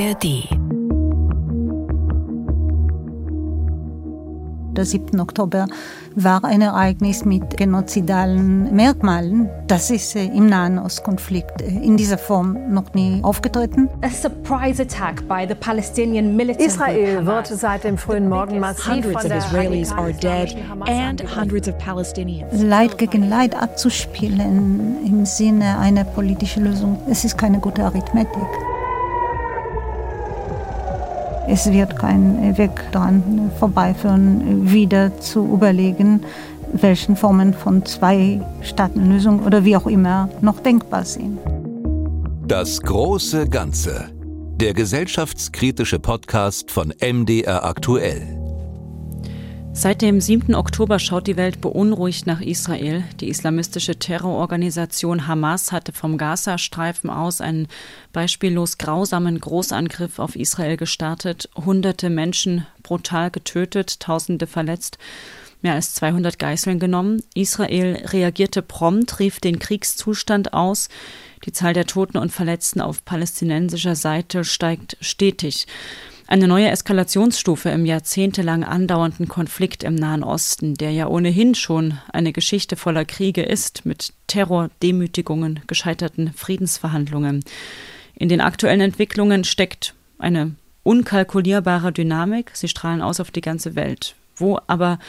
ARD. Der 7. Oktober war ein Ereignis mit genozidalen Merkmalen. Das ist äh, im Nahen Ostkonflikt äh, in dieser Form noch nie aufgetreten. Israel wird seit dem frühen Morgen massiv Hundreds of Israelis are dead and hundreds of Palestinians. Leid gegen Leid abzuspielen im Sinne einer politischen Lösung, es ist keine gute Arithmetik. Es wird kein Weg daran vorbeiführen, wieder zu überlegen, welchen Formen von Zwei-Staaten-Lösung oder wie auch immer noch denkbar sind. Das große Ganze. Der gesellschaftskritische Podcast von MDR aktuell. Seit dem 7. Oktober schaut die Welt beunruhigt nach Israel. Die islamistische Terrororganisation Hamas hatte vom Gazastreifen aus einen beispiellos grausamen Großangriff auf Israel gestartet, hunderte Menschen brutal getötet, tausende verletzt, mehr als 200 Geiseln genommen. Israel reagierte prompt, rief den Kriegszustand aus. Die Zahl der Toten und Verletzten auf palästinensischer Seite steigt stetig. Eine neue Eskalationsstufe im jahrzehntelang andauernden Konflikt im Nahen Osten, der ja ohnehin schon eine Geschichte voller Kriege ist, mit Terror, Demütigungen, gescheiterten Friedensverhandlungen. In den aktuellen Entwicklungen steckt eine unkalkulierbare Dynamik. Sie strahlen aus auf die ganze Welt. Wo aber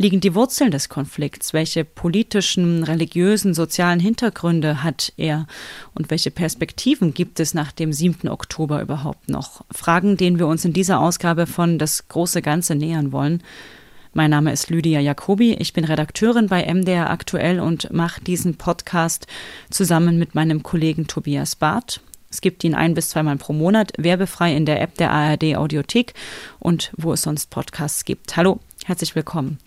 liegen die Wurzeln des Konflikts? Welche politischen, religiösen, sozialen Hintergründe hat er? Und welche Perspektiven gibt es nach dem 7. Oktober überhaupt noch? Fragen, denen wir uns in dieser Ausgabe von Das große Ganze nähern wollen. Mein Name ist Lydia Jacobi. Ich bin Redakteurin bei MDR Aktuell und mache diesen Podcast zusammen mit meinem Kollegen Tobias Barth. Es gibt ihn ein bis zweimal pro Monat, werbefrei in der App der ARD Audiothek und wo es sonst Podcasts gibt. Hallo, Herzlich willkommen.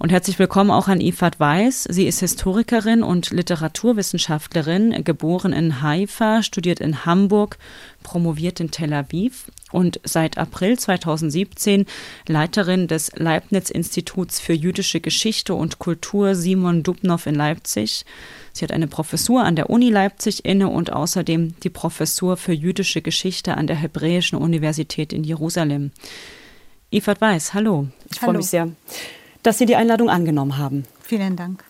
Und herzlich willkommen auch an Ifat Weiß. Sie ist Historikerin und Literaturwissenschaftlerin, geboren in Haifa, studiert in Hamburg, promoviert in Tel Aviv und seit April 2017 Leiterin des Leibniz-Instituts für jüdische Geschichte und Kultur Simon Dubnow in Leipzig. Sie hat eine Professur an der Uni Leipzig inne und außerdem die Professur für jüdische Geschichte an der Hebräischen Universität in Jerusalem. Ifat Weiß, hallo. Ich freue mich sehr, dass Sie die Einladung angenommen haben. Vielen Dank.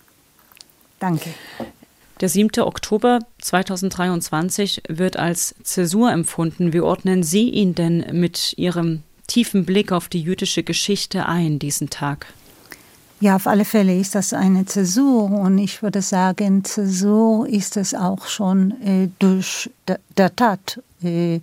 Danke. Der 7. Oktober 2023 wird als Zäsur empfunden. Wie ordnen Sie ihn denn mit Ihrem tiefen Blick auf die jüdische Geschichte ein, diesen Tag? Ja, auf alle Fälle ist das eine Zäsur und ich würde sagen, Zäsur ist es auch schon äh, durch der, der Tat. Äh,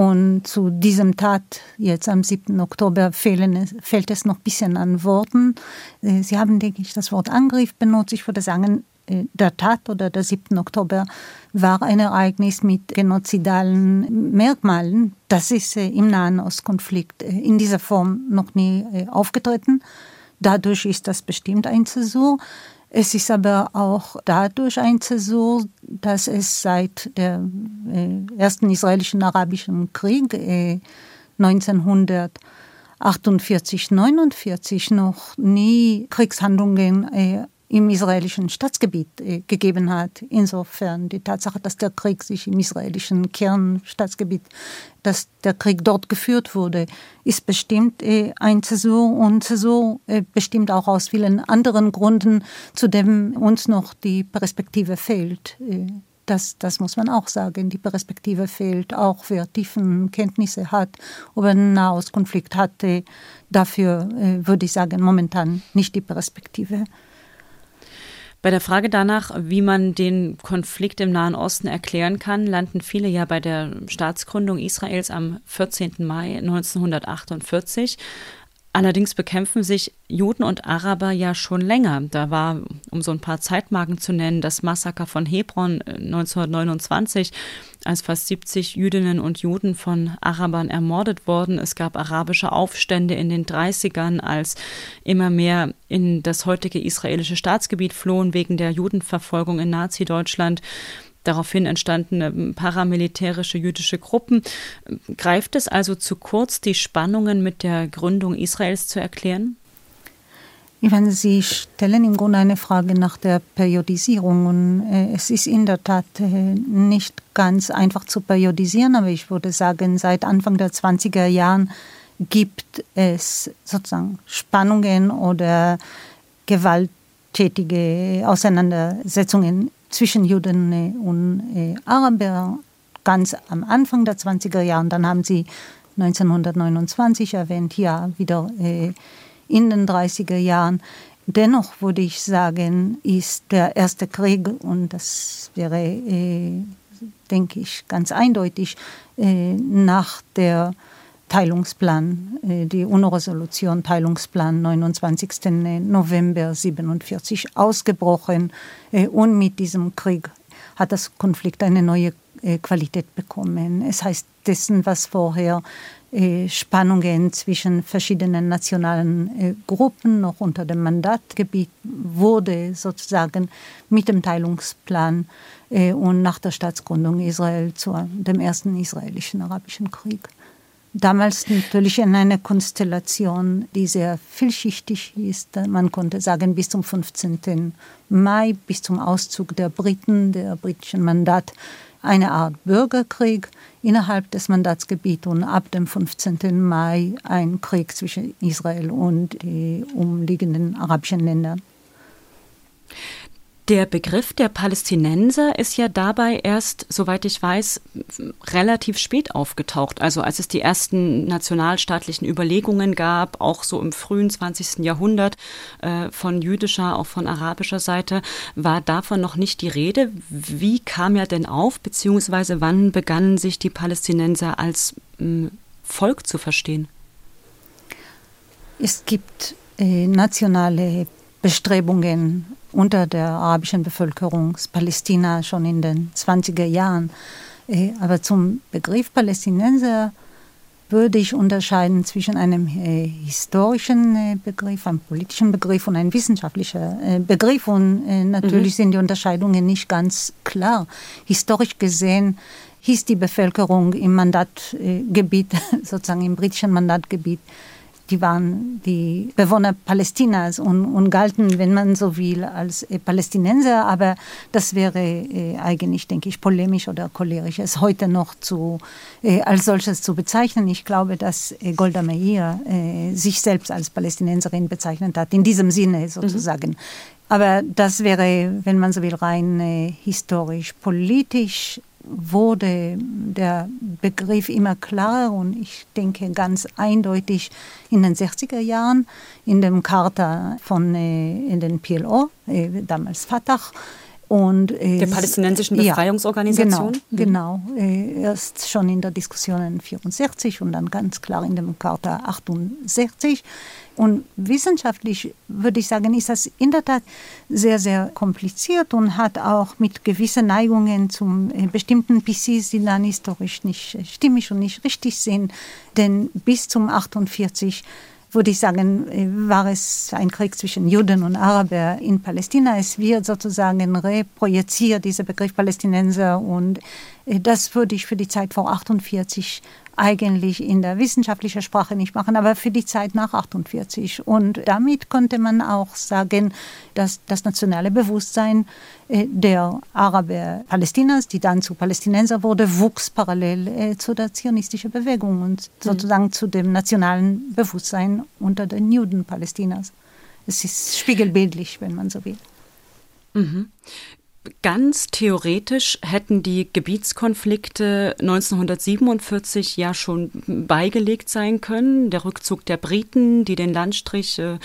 und zu diesem Tat, jetzt am 7. Oktober, fehlen, fehlt es noch ein bisschen an Worten. Äh, Sie haben, denke ich, das Wort Angriff benutzt. Ich würde sagen, äh, der Tat oder der 7. Oktober war ein Ereignis mit genozidalen Merkmalen. Das ist äh, im Nahen Ostkonflikt in dieser Form noch nie aufgetreten. Dadurch ist das bestimmt ein Zäsur. Es ist aber auch dadurch ein Zäsur, dass es seit dem äh, ersten israelischen arabischen Krieg äh, 1948, 49 noch nie Kriegshandlungen äh, im israelischen Staatsgebiet äh, gegeben hat. Insofern die Tatsache, dass der Krieg sich im israelischen Kernstaatsgebiet, dass der Krieg dort geführt wurde, ist bestimmt äh, ein Zäsur und Zäsur äh, bestimmt auch aus vielen anderen Gründen, zu dem uns noch die Perspektive fehlt. Das, das muss man auch sagen. Die Perspektive fehlt, auch wer tiefen Kenntnisse hat über einen Nahostkonflikt hatte. Dafür würde ich sagen, momentan nicht die Perspektive. Bei der Frage danach, wie man den Konflikt im Nahen Osten erklären kann, landen viele ja bei der Staatsgründung Israels am 14. Mai 1948. Allerdings bekämpfen sich Juden und Araber ja schon länger. Da war, um so ein paar Zeitmarken zu nennen, das Massaker von Hebron 1929, äh, als fast 70 Jüdinnen und Juden von Arabern ermordet wurden. Es gab arabische Aufstände in den 30ern, als immer mehr in das heutige israelische Staatsgebiet flohen wegen der Judenverfolgung in Nazi-Deutschland. Daraufhin entstanden paramilitärische jüdische Gruppen. Greift es also zu kurz, die Spannungen mit der Gründung Israels zu erklären? Meine, Sie stellen im Grunde eine Frage nach der Periodisierung. Und äh, es ist in der Tat äh, nicht ganz einfach zu periodisieren, aber ich würde sagen, seit Anfang der 20er Jahren gibt es sozusagen Spannungen oder gewalttätige Auseinandersetzungen zwischen Juden und äh, Araber ganz am Anfang der 20er Jahre. Dann haben Sie 1929 erwähnt, ja, wieder äh, in den 30er Jahren. Dennoch würde ich sagen, ist der erste Krieg, und das wäre, äh, denke ich, ganz eindeutig, nach der Teilungsplan, äh, die UNO-Resolution Teilungsplan 29. November 47 ausgebrochen. Äh, und mit diesem Krieg hat das Konflikt eine neue äh, Qualität bekommen. Es heißt dessen, was vorher Spannungen zwischen verschiedenen nationalen Gruppen noch unter dem Mandatgebiet wurde sozusagen mit dem Teilungsplan und nach der Staatsgründung Israel zu dem ersten israelischen arabischen Krieg. Damals natürlich in einer Konstellation, die sehr vielschichtig ist. Man konnte sagen, bis zum 15. Mai, bis zum Auszug der Briten, der britischen Mandat, eine Art Bürgerkrieg innerhalb des Mandatsgebiets und ab dem 15. Mai ein Krieg zwischen Israel und den umliegenden arabischen Ländern. Der Begriff der Palästinenser ist ja dabei erst, soweit ich weiß, relativ spät aufgetaucht. Also als es die ersten nationalstaatlichen Überlegungen gab, auch so im frühen 20. Jahrhundert äh, von jüdischer, auch von arabischer Seite, war davon noch nicht die Rede. Wie kam er denn auf, beziehungsweise wann begannen sich die Palästinenser als äh, Volk zu verstehen? Es gibt äh, nationale Bestrebungen unter der arabischen Bevölkerung Palästina schon in den 20er Jahren. Äh, aber zum Begriff Palästinenser würde ich unterscheiden zwischen einem äh, historischen äh, Begriff, einem politischen Begriff und einem wissenschaftlichen Begriff. Und natürlich mhm. sind die Unterscheidungen nicht ganz klar. Historisch gesehen hieß die Bevölkerung im Mandatgebiet, sozusagen im britischen Mandatgebiet, die waren die Bewohner Palästinas und, und galten, wenn man so will, als äh, Palästinenser. Aber das wäre äh, eigentlich, denke ich, polemisch oder cholerisch, es heute noch zu, äh, als solches zu bezeichnen. Ich glaube, dass Golda Meir sich selbst als Palästinenserin bezeichnet hat, in diesem Sinne sozusagen. Mhm. Aber das wäre, wenn man so will, rein historisch. Politisch wurde der Begriff immer klarer und ich denke ganz eindeutig in den 60er Jahren in dem Charta von äh, in den PLO, äh, damals Fatah, und, äh, der palästinensischen Befreiungsorganisation? Ja, genau, genau. Äh, erst schon in der Diskussion in 64 und dann ganz klar in dem Charta 68. Und wissenschaftlich würde ich sagen, ist das in der Tat sehr, sehr kompliziert und hat auch mit gewissen Neigungen zu äh, bestimmten PCs, die dann historisch nicht stimmig und nicht richtig sind. Denn bis zum 48 würde ich sagen, äh, war es ein Krieg zwischen Juden und Araber in Palästina. Es wird sozusagen reprojiziert, dieser Begriff Palästinenser. Und äh, das würde ich für die Zeit vor 48 eigentlich in der wissenschaftlichen Sprache nicht machen, aber für die Zeit nach 48. Und damit konnte man auch sagen, dass das nationale Bewusstsein äh, der Araber Palästinas, die dann zu Palästinenser wurde, wuchs parallel äh, zu der zionistischen Bewegung und mhm. sozusagen zu dem nationalen Bewusstsein unter den Juden Palästinas. Es ist spiegelbildlich, wenn man so will. Mhm. Ganz theoretisch hätten die Gebietskonflikte 1947 ja schon beigelegt sein können. Der Rückzug der Briten, die den Landstrich äh,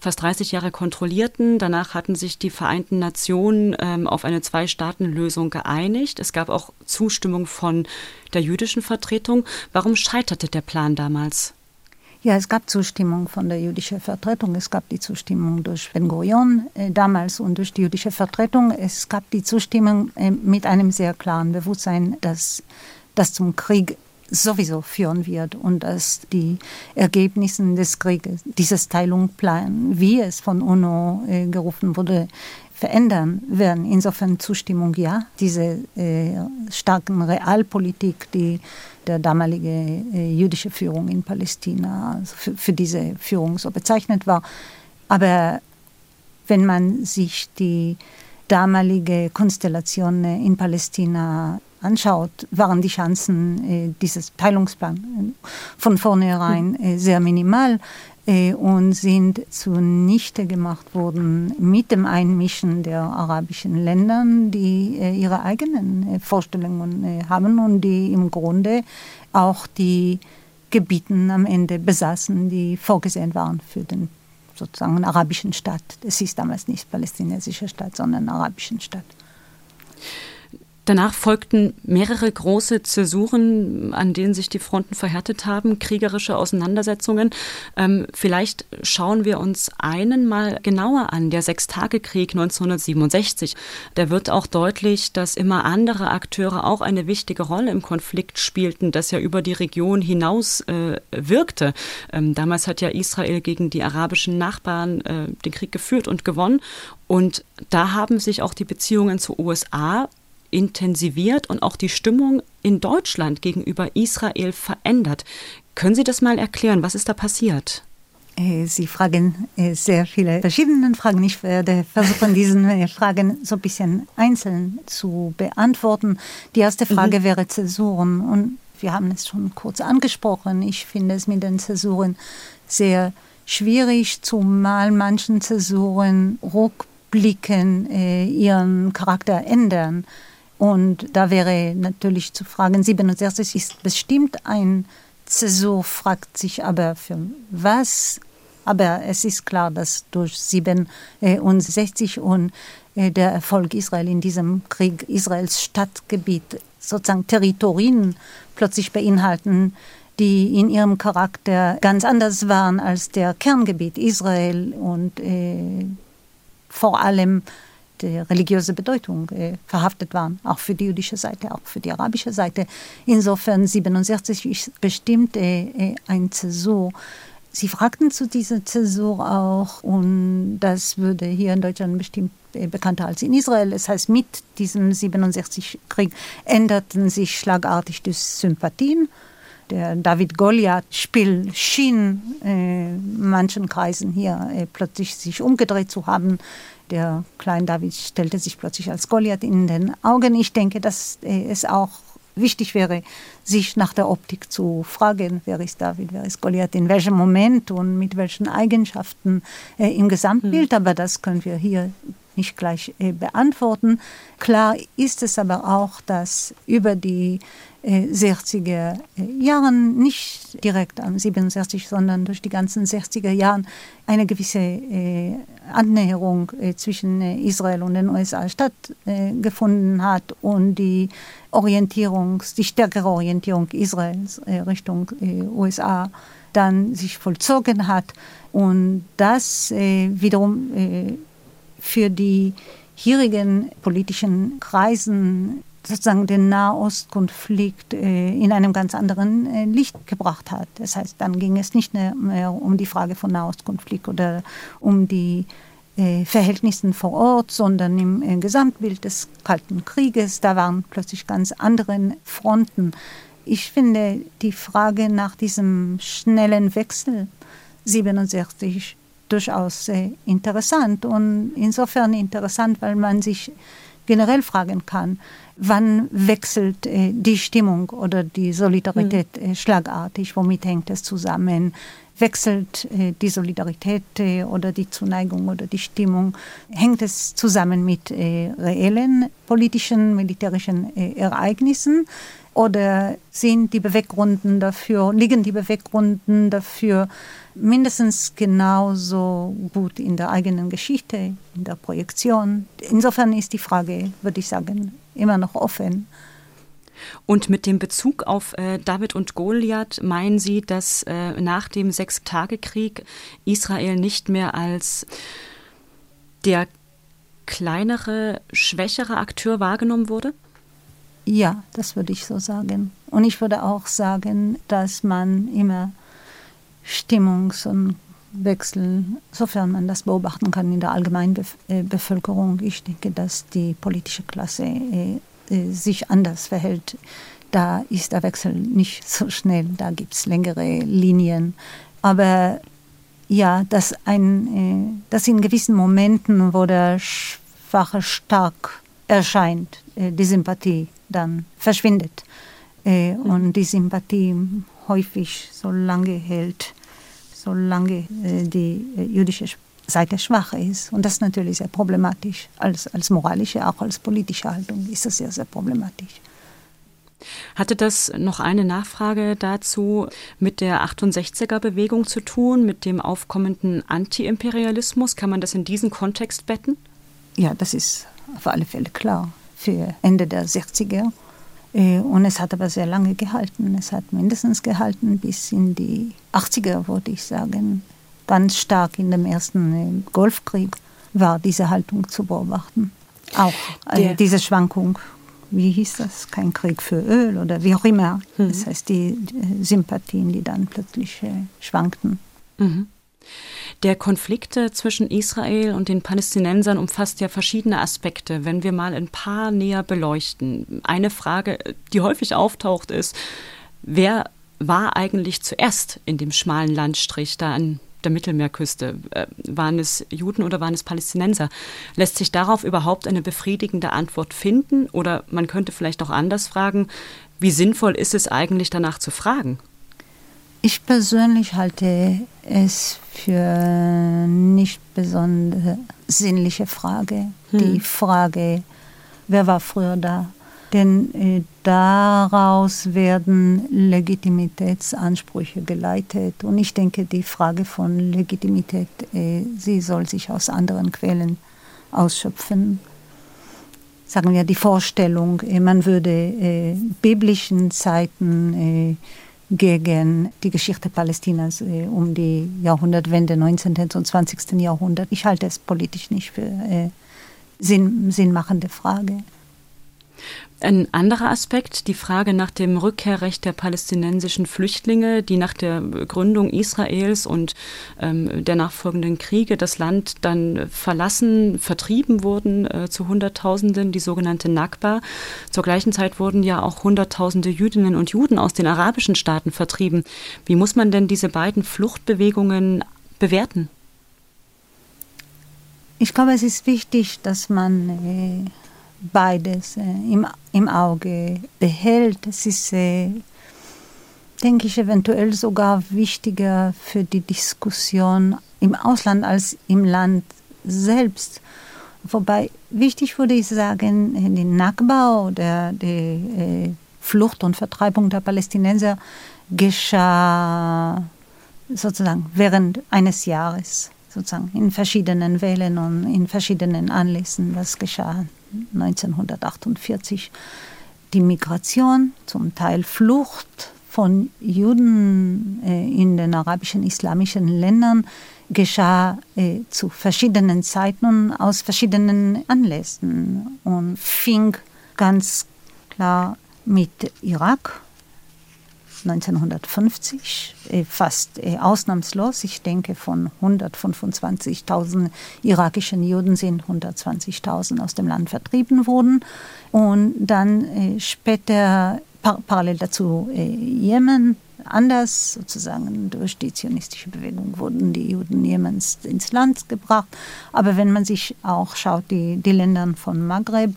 fast 30 Jahre kontrollierten. Danach hatten sich die Vereinten Nationen ähm, auf eine Zwei-Staaten-Lösung geeinigt. Es gab auch Zustimmung von der jüdischen Vertretung. Warum scheiterte der Plan damals? Ja, es gab Zustimmung von der jüdischen Vertretung. Es gab die Zustimmung durch Ben Gurion äh, damals und durch die jüdische Vertretung. Es gab die Zustimmung äh, mit einem sehr klaren Bewusstsein, dass das zum Krieg sowieso führen wird und dass die Ergebnisse des Krieges, dieses Teilungsplan, wie es von UNO äh, gerufen wurde, verändern werden. Insofern Zustimmung ja. Diese äh, starken Realpolitik, die der damalige äh, jüdische Führung in Palästina also für, für, diese Führung so bezeichnet war. Aber wenn man sich die damalige Konstellation in Palästina anschaut, waren die Chancen äh, dieses Teilungsplans von vornherein äh, sehr minimal äh, und sind zunichte gemacht worden mit dem Einmischen der arabischen Länder, die äh, ihre eigenen äh, Vorstellungen äh, haben und die im Grunde auch die Gebieten am Ende besaßen, die vorgesehen waren für den sozusagen arabischen Staat. Es ist damals nicht palästinensische Staat, sondern arabischen Staat. Danach folgten mehrere große Zäsuren, an denen sich die Fronten verhärtet haben, kriegerische Auseinandersetzungen. Ähm, vielleicht schauen wir uns einen mal genauer an, der Sechstagekrieg 1967. Da wird auch deutlich, dass immer andere Akteure auch eine wichtige Rolle im Konflikt spielten, das ja über die Region hinaus äh, wirkte. Ähm, damals hat ja Israel gegen die arabischen Nachbarn äh, den Krieg geführt und gewonnen. Und da haben sich auch die Beziehungen zu USA intensiviert und auch die Stimmung in Deutschland gegenüber Israel verändert. Können Sie das mal erklären? Was ist da passiert? Äh, Sie fragen äh, sehr viele verschiedene Fragen. Ich werde versuchen, diese äh, Fragen so ein bisschen einzeln zu beantworten. Die erste mhm. Frage mhm. wäre Zäsuren. Und wir haben es schon kurz angesprochen. Ich finde es mit den Zäsuren sehr schwierig, zumal manchen Zäsuren rückblicken, ihren Charakter ändern. Und da wäre natürlich zu fragen, 67 ist bestimmt ein Zäsur, fragt sich aber für was. Aber es ist klar, dass durch 67 und äh, der Erfolg Israel in diesem Krieg Israels Stadtgebiet sozusagen Territorien plötzlich beinhalten, die in ihrem Charakter ganz anders waren als der Kerngebiet Israel und äh, vor allem religiöse Bedeutung äh, verhaftet waren, auch für die jüdische Seite, auch für die arabische Seite. Insofern 67 ist bestimmt äh, äh, ein Zäsur. Sie fragten zu dieser Zäsur auch, und das würde hier in Deutschland bestimmt bekannter als in Israel. Das heißt, mit diesem 67-Krieg änderten sich schlagartig die Sympathien der David-Goliath-Spiel schien äh, manchen Kreisen hier äh, plötzlich sich umgedreht zu haben. Der kleine David stellte sich plötzlich als Goliath in den Augen. Ich denke, dass äh, es auch wichtig wäre, sich nach der Optik zu fragen, wer ist David, wer ist Goliath, in welchem Moment und mit welchen Eigenschaften äh, im Gesamtbild. Mhm. Aber das können wir hier nicht gleich äh, beantworten. Klar ist es aber auch, dass über die 60er äh, Jahren, nicht direkt am 67, sondern durch die ganzen 60er Jahren eine gewisse äh, Annäherung äh, zwischen Israel und den USA stattgefunden hat und die Orientierung, die stärkere Orientierung Israels Richtung USA dann sich vollzogen hat und das wiederum für die hierigen politischen Kreisen sozusagen den Nahostkonflikt äh, in einem ganz anderen äh, Licht gebracht hat. Das heißt, dann ging es nicht mehr um die Frage von Nahostkonflikt oder um die äh, Verhältnisse vor Ort, sondern im Gesamtbild des Kalten Krieges. Da waren plötzlich ganz andere Fronten. Ich finde die Frage nach diesem schnellen Wechsel 67 durchaus äh, interessant und insofern interessant, weil man sich generell fragen kann, wann wechselt äh, die Stimmung oder die Solidarität mhm. äh, schlagartig, womit hängt es zusammen? Wechselt äh, die Solidarität äh, oder die Zuneigung oder die Stimmung? Hängt es zusammen mit äh, reellen politischen, militärischen äh, Ereignissen? Oder sind die Beweggründen dafür, liegen die Beweggründen dafür mindestens genauso gut in der eigenen Geschichte, in der Projektion? Insofern ist die Frage, würde ich sagen, immer noch offen. Und mit dem Bezug auf äh, David und Goliath meinen Sie, dass äh, nach dem Sechstagekrieg Israel nicht mehr als der kleinere, schwächere Akteur wahrgenommen wurde? Ja, das würde ich so sagen. Und ich würde auch sagen, dass man immer Stimmungs- und Wechsel, sofern man das beobachten kann in der allgemeinen äh, Bevölkerung, ich denke, dass die politische Klasse äh, äh, sich anders verhält. Da ist der Wechsel nicht so schnell, da gibt es längere Linien. Aber ja, dass, ein, dass in gewissen Momenten, wo der Schwache stark erscheint, die Sympathie dann verschwindet. Äh, mhm. Und die Sympathie häufig so lange hält, solange äh, die äh, jüdische Seite schwach ist. Und das ist natürlich sehr problematisch. Als, als moralische, auch als politische Haltung ist das sehr, sehr problematisch. Hatte das noch eine Nachfrage dazu mit der 68er-Bewegung zu tun, mit dem aufkommenden Antiimperialismus? Kann man das in diesen Kontext betten? Ja, das ist auf alle Fälle klar. Für Ende der 60er. Äh, und es hat aber sehr lange gehalten. Es hat mindestens gehalten bis in die 80er, würde ich sagen. Ganz stark in dem ersten äh, Golfkrieg war diese Haltung zu beobachten. Auch also diese Schwankung wie hieß das, kein Krieg für Öl oder wie auch immer. Mhm. Das heißt, die, Sympathien, die dann plötzlich schwankten. Mhm. Der Konflikt zwischen Israel und den Palästinensern umfasst ja verschiedene Aspekte. Wenn wir mal ein paar näher beleuchten. Eine Frage, die häufig auftaucht, ist, wer war eigentlich zuerst in dem schmalen Landstrich da an der Mittelmeerküste? Äh, waren es Juden oder waren es Palästinenser? Lässt sich darauf überhaupt eine befriedigende Antwort finden? Oder man könnte vielleicht auch anders fragen, wie sinnvoll ist es eigentlich danach zu fragen? Ich persönlich halte es für nicht besonders sinnliche Frage. Hm. Die Frage, wer war früher da? Denn äh, daraus werden Legitimitätsansprüche geleitet. Und ich denke, die Frage von Legitimität, äh, sie soll sich aus anderen Quellen ausschöpfen. Sagen wir die Vorstellung, äh, man würde äh, biblischen Zeiten gegen die Geschichte Palästinas äh, um die Jahrhundertwende 19. und 20. Jahrhundert. Ich halte es politisch nicht für sinn, sinnmachende Frage. Ein anderer Aspekt, die Frage nach dem Rückkehrrecht der palästinensischen Flüchtlinge, die nach der Gründung Israels und ähm, der nachfolgenden Kriege das Land dann verlassen, vertrieben wurden äh, zu Hunderttausenden, die sogenannte Nakba. Zur gleichen Zeit wurden ja auch Hunderttausende Jüdinnen und Juden aus den arabischen Staaten vertrieben. Wie muss man denn diese beiden Fluchtbewegungen bewerten? Ich glaube, es ist wichtig, dass man äh beides äh, im, im Auge behält. Es ist, äh, denke ich, eventuell sogar wichtiger für die Diskussion im Ausland als im Land selbst. Wobei wichtig würde ich sagen, die Nakba oder die äh, Flucht und Vertreibung der Palästinenser geschah sozusagen während eines Jahres, sozusagen in verschiedenen Wellen und in verschiedenen Anlässen. Das geschah 1948 die Migration, zum Teil Flucht von Juden äh, in den arabischen islamischen Ländern geschah äh, zu verschiedenen Zeiten aus verschiedenen Anlässen und fing ganz klar mit Irak 1950, äh, fast äh, ausnahmslos. Ich denke, von 125.000 irakischen Juden sind 120.000 aus dem Land vertrieben worden. Und dann äh, später parallel dazu Jemen, anders sozusagen durch die zionistische Bewegung wurden die Juden Jemens ins Land gebracht. Aber wenn man sich auch schaut, die, die Länder von Maghreb,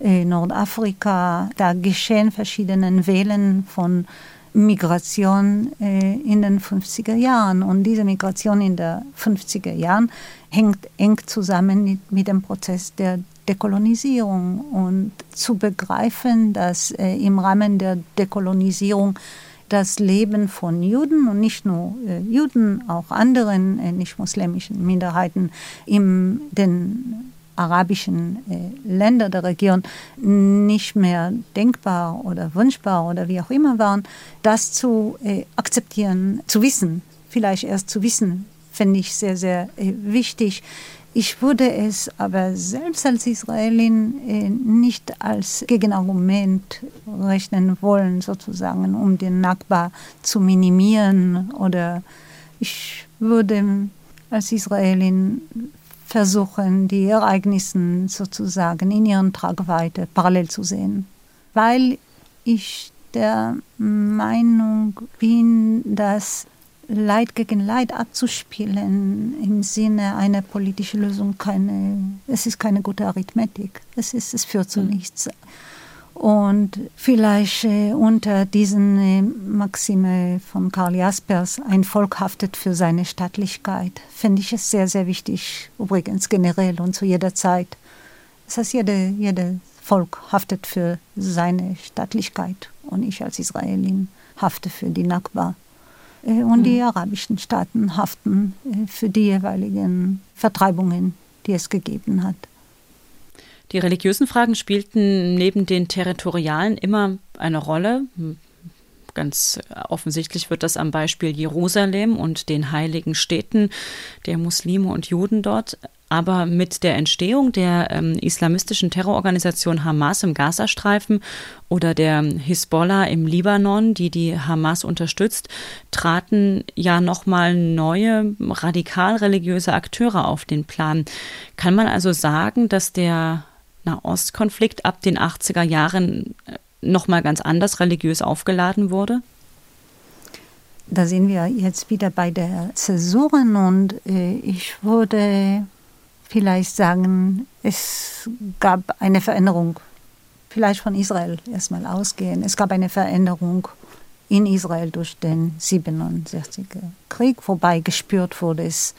Nordafrika, da geschehen verschiedene Wellen von Migration äh, in den 50er Jahren. Und diese Migration in den 50er Jahren hängt eng zusammen mit, mit dem Prozess der Dekolonisierung und zu begreifen, dass äh, im Rahmen der Dekolonisierung das Leben von Juden und nicht nur äh, Juden, auch anderen äh, nicht-muslimischen Minderheiten in den arabischen äh, Länder der Region nicht mehr denkbar oder wünschbar oder wie auch immer waren, das zu äh, akzeptieren, zu wissen, vielleicht erst zu wissen, finde ich sehr, sehr äh, wichtig. Ich würde es aber selbst als Israelin nicht als Gegenargument rechnen wollen, sozusagen, um den Nakba zu minimieren. Oder ich würde als Israelin versuchen, die Ereignisse sozusagen in ihren Tragweite parallel zu sehen. Weil ich der Meinung bin, dass Leid gegen Leid abzuspielen im Sinne einer politischen Lösung keine, es ist keine gute Arithmetik. Es ist, es führt zu mhm. Und vielleicht äh, unter diesen äh, Maxime von Karl Jaspers, ein Volk haftet für seine Stattlichkeit, finde ich es sehr, sehr wichtig, übrigens generell und zu jeder Zeit. Das heißt, jede, jede Volk haftet für seine Stattlichkeit und ich als Israelin hafte für die Nakba. Äh, und mhm. die arabischen Staaten haften für die jeweiligen Vertreibungen, die es gegeben hat. Die religiösen Fragen spielten neben den territorialen immer eine Rolle. Ganz offensichtlich wird das am Beispiel Jerusalem und den heiligen Städten der Muslime und Juden dort aber mit der Entstehung der ähm, islamistischen Terrororganisation Hamas im Gazastreifen oder der Hisbollah im Libanon, die die Hamas unterstützt, traten ja nochmal neue radikal religiöse Akteure auf den Plan. Kann man also sagen, dass der Nahostkonflikt ab den 80er Jahren äh, nochmal ganz anders religiös aufgeladen wurde? Da sind wir jetzt wieder bei der Zäsuren und äh, ich würde vielleicht sagen, es gab eine Veränderung, vielleicht von Israel erstmal ausgehen. Es gab eine Veränderung in Israel durch den 67er Krieg, wobei gespürt wurde es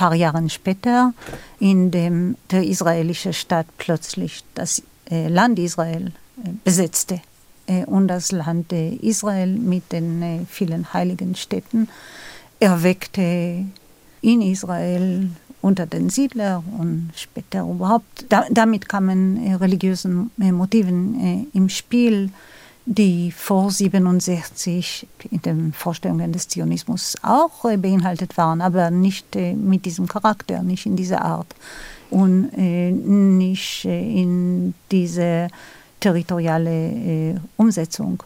paar Jahre später, in dem der israelische Staat plötzlich das äh, Land Israel äh, besetzte äh, und das Land Israel mit den vielen heiligen Städten erweckte in Israel unter den Siedlern und später überhaupt. Da, damit kamen religiöse äh, Motiven im Spiel, die vor 67 in den Vorstellungen des Zionismus auch äh, beinhaltet waren, aber nicht äh, mit diesem Charakter, nicht in dieser Art und äh, nicht in diese territoriale Umsetzung.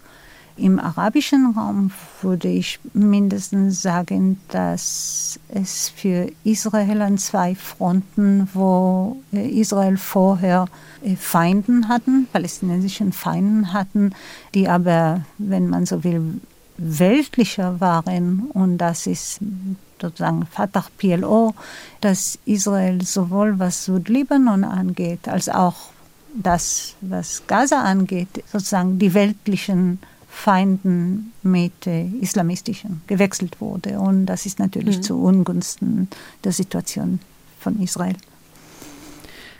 Im arabischen Raum würde ich mindestens sagen, dass es für Israel an zwei Fronten, wo äh, Israel vorher äh, Feinden hatten, palästinensischen Feinden hatten, die aber, wenn man so will, weltlicher waren. Und das ist sozusagen Fatah PLO, dass Israel sowohl was Südlibanon angeht, als auch das, was Gaza angeht, sozusagen die weltlichen Feinden mit äh, islamistischen gewechselt wurde. Und das ist natürlich mhm. zu Ungunsten der Situation von Israel.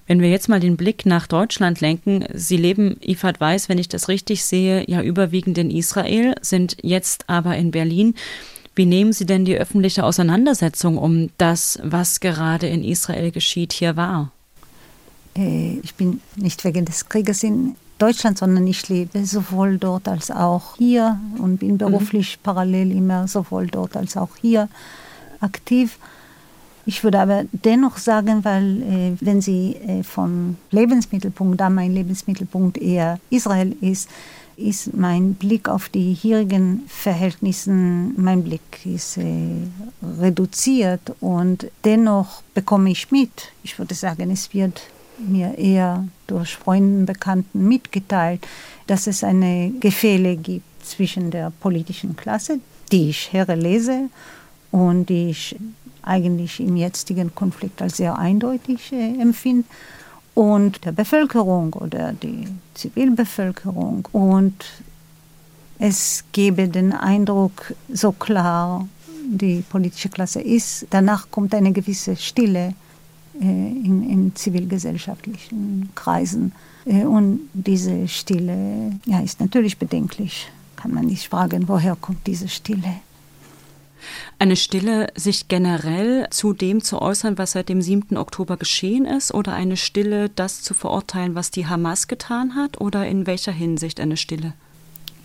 Wenn wir jetzt mal den Blick nach Deutschland lenken, Sie leben, Ifad Weiß, wenn ich das richtig sehe, ja überwiegend in Israel, sind jetzt aber in Berlin. Wie nehmen Sie denn die öffentliche Auseinandersetzung um das, was gerade in Israel geschieht, hier wahr? Äh, ich bin nicht wegen des Krieges in Deutschland, sondern ich lebe sowohl dort als auch hier und bin beruflich mhm. parallel immer sowohl dort als auch hier aktiv. Ich würde aber dennoch sagen, weil äh, wenn Sie äh, vom Lebensmittelpunkt, da mein Lebensmittelpunkt eher Israel ist, ist mein Blick auf die hierigen Verhältnisse, mein Blick ist äh, reduziert und dennoch bekomme ich mit. Ich würde sagen, es wird mir eher durch Freunde, Bekannten mitgeteilt, dass es eine Gefälle gibt zwischen der politischen Klasse, die ich herlese und die ich eigentlich im jetzigen Konflikt als sehr eindeutig äh, empfinde, und der Bevölkerung oder die Zivilbevölkerung. Und es gebe den Eindruck, so klar die politische Klasse ist, danach kommt eine gewisse Stille äh, in, in zivilgesellschaftlichen Kreisen. Äh, und diese Stille ja, ist natürlich bedenklich. Kann man nicht fragen, woher kommt diese Stille? Eine Stille, sich generell zu dem zu äußern, was seit dem 7. Oktober geschehen ist, oder eine Stille, das zu verurteilen, was die Hamas getan hat, oder in welcher Hinsicht eine Stille?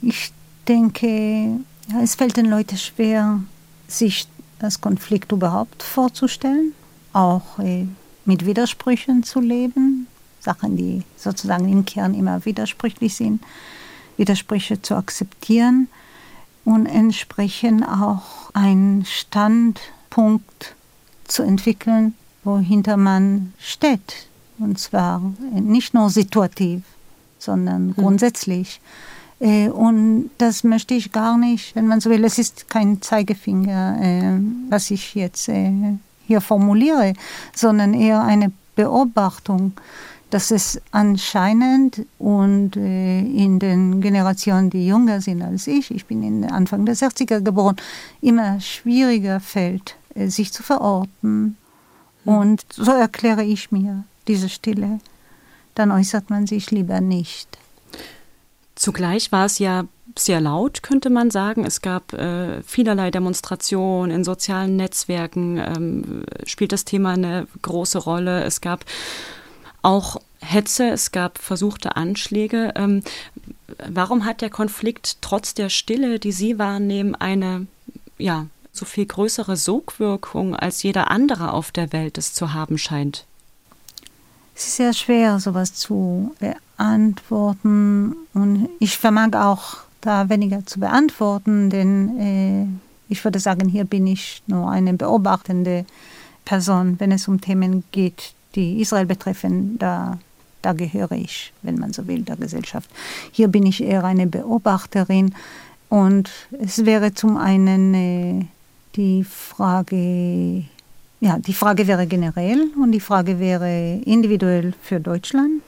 Ich denke, ja, es fällt den Leuten schwer, sich das Konflikt überhaupt vorzustellen, auch äh, mit Widersprüchen zu leben, Sachen, die sozusagen im Kern immer widersprüchlich sind, Widersprüche zu akzeptieren und entsprechend auch einen Standpunkt zu entwickeln, wohinter man steht. Und zwar nicht nur situativ, sondern mhm. grundsätzlich. Äh, und das möchte ich gar nicht, wenn man so will. Es ist kein Zeigefinger, äh, was ich jetzt äh, hier formuliere, sondern eher eine Beobachtung, dass es anscheinend und in den Generationen, die jünger sind als ich, ich bin in Anfang der 60er geboren, immer schwieriger fällt, sich zu verorten. Hm. Und so erkläre ich mir diese Stille. Dann äußert man sich lieber nicht. Zugleich war es ja sehr laut, könnte man sagen. Es gab äh, vielerlei Demonstrationen in sozialen Netzwerken, ähm, spielt das Thema eine große Rolle. Es gab auch Hetze, es gab versuchte Anschläge. Ähm, warum hat der Konflikt trotz der Stille, die Sie wahrnehmen, eine ja, so viel größere Sogwirkung als jeder andere auf der Welt es zu haben scheint? Es ist sehr schwer, sowas zu antworten. Und ich vermag auch da weniger zu beantworten, denn äh, ich würde sagen, hier bin ich nur eine beobachtende Person, wenn es um Themen geht, die Israel betreffen. Da, da gehöre ich, wenn man so will, der Gesellschaft. Hier bin ich eher eine Beobachterin. Und es wäre zum einen äh, die Frage, ja, die Frage wäre generell und die Frage wäre individuell für Deutschland.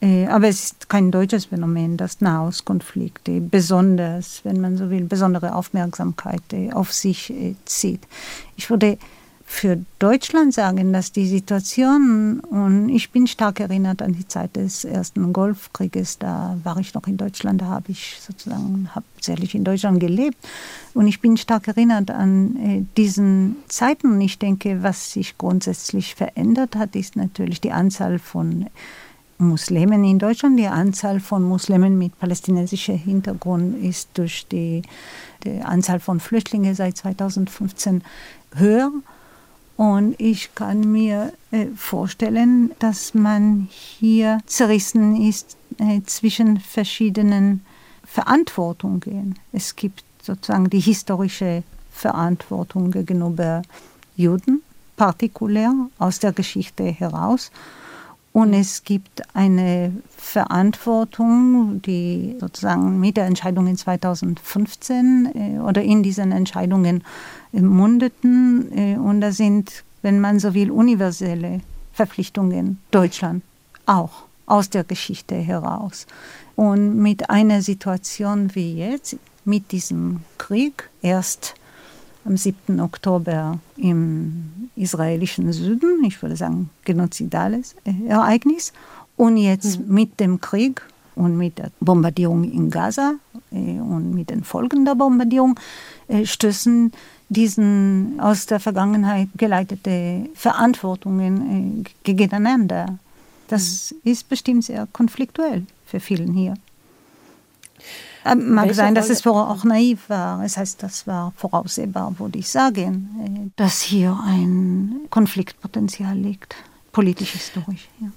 Äh, aber es ist kein deutsches Phänomen, dass Nahostkonflikte besonders, wenn man so will, besondere Aufmerksamkeit äh, auf sich äh, zieht. Ich würde für Deutschland sagen, dass die Situation, und ich bin stark erinnert an die Zeit des ersten Golfkrieges, da war ich noch in Deutschland, da habe ich sozusagen hauptsächlich in Deutschland gelebt. Und ich bin stark erinnert an diesen Zeiten. Und ich denke, was sich grundsätzlich verändert hat, ist natürlich die Anzahl von Muslimen in Deutschland. Die Anzahl von Muslimen mit palästinensischem Hintergrund ist durch die, die Anzahl von Flüchtlingen seit 2015 höher. Und ich kann mir äh, vorstellen, dass man hier zerrissen ist äh, zwischen verschiedenen Verantwortungen. Es gibt sozusagen die historische Verantwortung gegenüber Juden, partikulär aus der Geschichte heraus. Und es gibt eine Verantwortung, die sozusagen mit der Entscheidung in 2015 äh, oder in diesen Entscheidungen mundeten. Äh, und da sind, wenn man so will, universelle Verpflichtungen Deutschland auch aus der Geschichte heraus. Und mit einer Situation wie jetzt, mit diesem Krieg, erst am 7. Oktober im israelischen Süden, ich würde sagen genozidales Ereignis, und jetzt mhm. mit dem Krieg und mit der Bombardierung in Gaza äh, und mit den Folgen der Bombardierung äh, stößen diesen aus der Vergangenheit geleitete Verantwortungen äh, gegeneinander. Das mhm. ist bestimmt sehr konfliktuell für vielen hier. Ähm, mag sein, dass es vorher auch naiv war. Das heißt, das war voraussehbar, würde ich sagen, äh, dass hier ein Konfliktpotenzial liegt, politisch-historisch. Ja.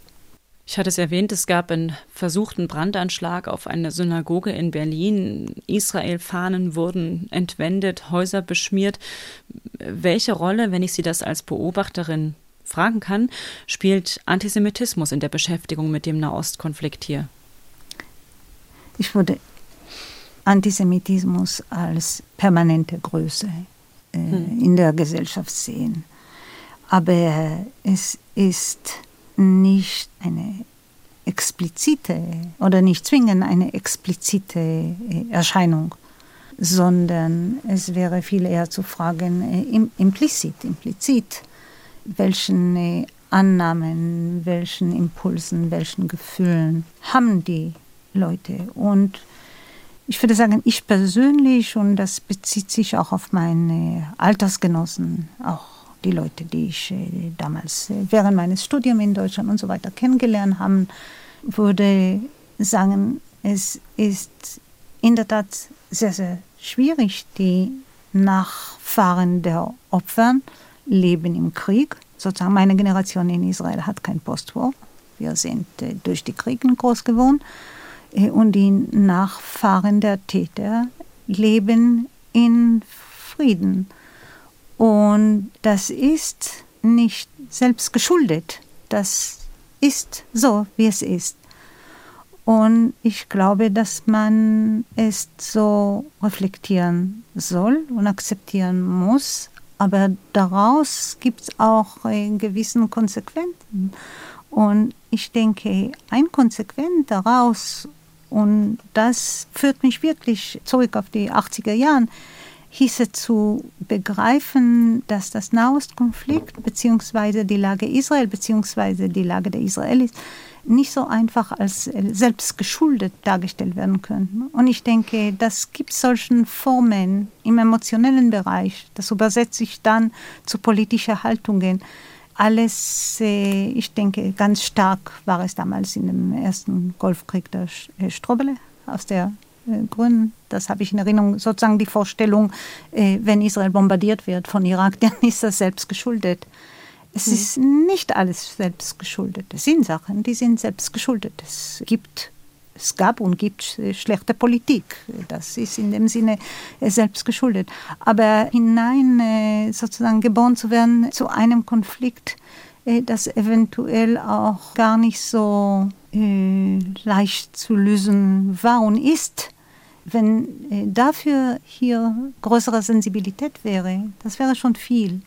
Ich hatte es erwähnt, es gab einen versuchten Brandanschlag auf eine Synagoge in Berlin. Israel-Fahnen wurden entwendet, Häuser beschmiert. Welche Rolle, wenn ich Sie das als Beobachterin fragen kann, spielt Antisemitismus in der Beschäftigung mit dem Nahostkonflikt hier? Ich würde Antisemitismus als permanente Größe äh, hm. in der Gesellschaft sehen. Aber es ist nicht eine explizite oder nicht zwingend eine explizite äh, Erscheinung, sondern es wäre viel eher zu fragen, äh, implizit, implizit, welchen äh, Annahmen, welchen Impulsen, welchen Gefühlen haben die Leute und ich würde sagen, ich persönlich, und das bezieht sich auch auf meine Altersgenossen, auch die Leute, die ich äh, damals äh, während meines Studiums in Deutschland und so weiter kennengelernt habe, würde sagen, es ist in der Tat sehr, sehr schwierig. Die Nachfahren der Opfer leben im Krieg. Sozusagen meine Generation in Israel hat kein Postwar. Wir sind äh, durch die Kriege groß geworden. Äh, und die Nachfahren der Täter leben in Frieden. Und das ist nicht selbst geschuldet. Das ist so, wie es ist. Und ich glaube, dass man es so reflektieren soll und akzeptieren muss. Aber daraus gibt es auch gewissen Konsequenzen. Und ich denke, ein Konsequent daraus, und das führt mich wirklich zurück auf die 80er Jahre, hieße zu begreifen, dass das Nahostkonflikt bzw. die Lage Israel bzw. die Lage der Israelis nicht so einfach als selbstgeschuldet dargestellt werden können. Und ich denke, das gibt solchen Formen im emotionellen Bereich. Das übersetzt sich dann zu politischen Haltungen. Alles, äh, ich denke, ganz stark war es damals in dem ersten Golfkrieg der Strobele aus der äh, Gründen. Das habe ich in Erinnerung. Sozusagen die Vorstellung, äh, wenn Israel bombardiert wird von Irak, dann ist das selbst geschuldet. Es mhm. ist nicht alles selbst geschuldet. Es sind Sachen, die sind selbst geschuldet. Es gibt es gab und gibt äh, schlechte Politik. Das ist in dem Sinne selbst geschuldet. Aber hinein sozusagen geboren zu werden zu einem Konflikt, das eventuell auch gar nicht so äh, leicht zu lösen war und ist, wenn äh, dafür hier größere Sensibilität wäre, das wäre schon viel.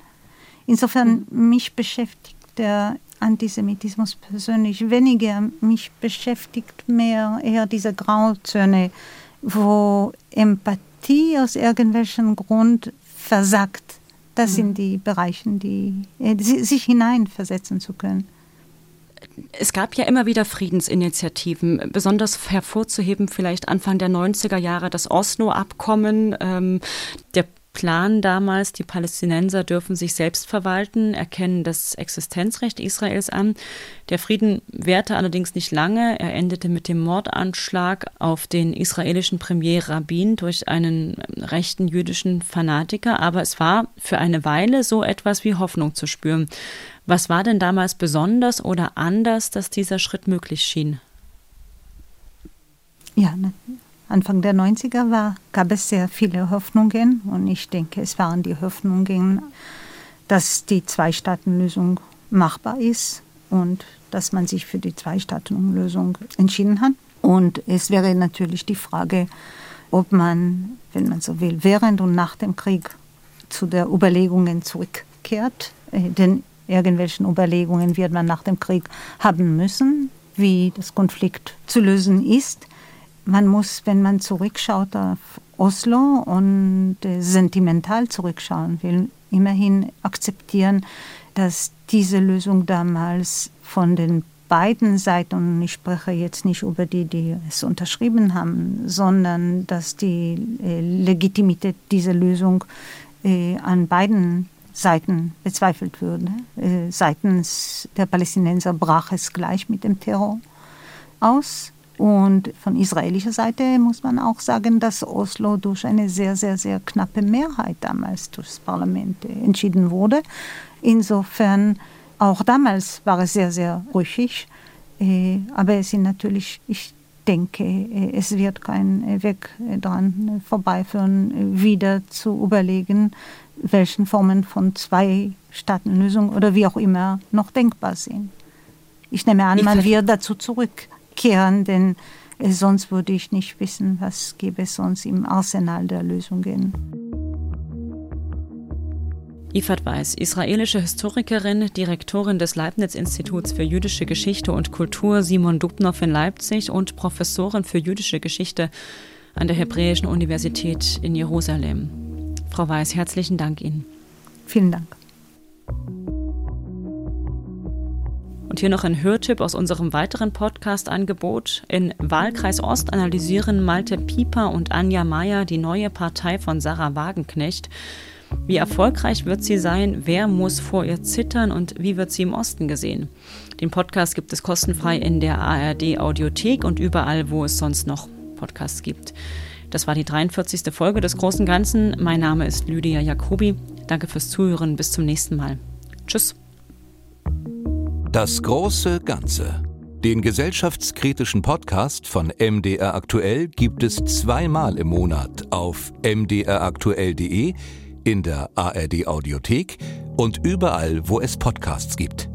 Insofern mhm. mich beschäftigt der Antisemitismus persönlich weniger, mich beschäftigt mehr eher diese Grauzone, wo Empathie aus irgendwelchem Grund versagt. Das mhm. sind die Bereiche, die, äh, sich hineinversetzen zu können es gab ja immer wieder Friedensinitiativen, besonders hervorzuheben vielleicht Anfang der 90er Jahre das Oslo-Abkommen. Ähm, der Plan damals, die Palästinenser dürfen sich selbst verwalten, erkennen das Existenzrecht Israels an. Der Frieden währte allerdings nicht lange. Er endete mit dem Mordanschlag auf den israelischen Premier Rabin durch einen rechten jüdischen Fanatiker. Aber es war für eine Weile so etwas wie Hoffnung zu spüren. Was war denn damals besonders oder anders, dass dieser Schritt möglich schien? Ja, Anfang der 90er war, gab es sehr viele Hoffnungen und ich denke, es waren die Hoffnungen, dass die Zwei-Staaten-Lösung machbar ist und dass man sich für die Zwei-Staaten-Lösung entschieden hat. Und es wäre natürlich die Frage, ob man, wenn man so will, während und nach dem Krieg zu der Überlegungen zurückkehrt. Äh, denn irgendwelchen Überlegungen wird man nach dem Krieg haben müssen, wie das Konflikt zu lösen ist man muss, wenn man zurückschaut auf Oslo und äh, sentimental zurückschauen will, immerhin akzeptieren, dass diese Lösung damals von den beiden Seiten, und ich spreche jetzt nicht über die, die es unterschrieben haben, sondern dass die äh, Legitimität dieser Lösung äh, an beiden Seiten bezweifelt würde. Seitens der Palästinenser brach es gleich mit dem Terror aus. Und von israelischer Seite muss man auch sagen, dass Oslo durch eine sehr, sehr, sehr knappe Mehrheit damals durchs Parlament entschieden wurde. Insofern, auch damals war es sehr, sehr ruhig. Äh, aber es sind natürlich, ich denke, äh, es wird kein Weg dran vorbeiführen, wieder zu überlegen, welchen Formen von Zwei-Staaten-Lösung oder wie auch immer noch denkbar sind. Ich nehme an, man wird dazu zurück kehren, denn äh, sonst würde ich nicht wissen, was gäbe es sonst im Arsenal der Lösungen. Ifat Weiß, israelische Historikerin, Direktorin des Leibniz-Instituts für jüdische Geschichte und Kultur Simon Dubnow in Leipzig und Professorin für jüdische Geschichte an der Hebräischen Universität in Jerusalem. Frau Weiß, herzlichen Dank Ihnen. Vielen Dank. Und hier noch ein Hörtipp aus unserem weiteren Podcast-Angebot. In Wahlkreis Ost analysieren Malte Pieper und Anja Meyer die neue Partei von Sarah Wagenknecht. Wie erfolgreich wird sie sein? Wer muss vor ihr zittern und wie wird sie im Osten gesehen? Den Podcast gibt es kostenfrei in der ARD Audiothek und überall, wo es sonst noch Podcasts gibt. Das war die 43. Folge des Großen Ganzen. Mein Name ist Lydia Jacobi. Danke fürs Zuhören. Bis zum nächsten Mal. Tschüss. Das große Ganze. Den gesellschaftskritischen Podcast von MDR Aktuell gibt es zweimal im Monat auf mdraktuell.de, in der ARD Audiothek und überall, wo es Podcasts gibt.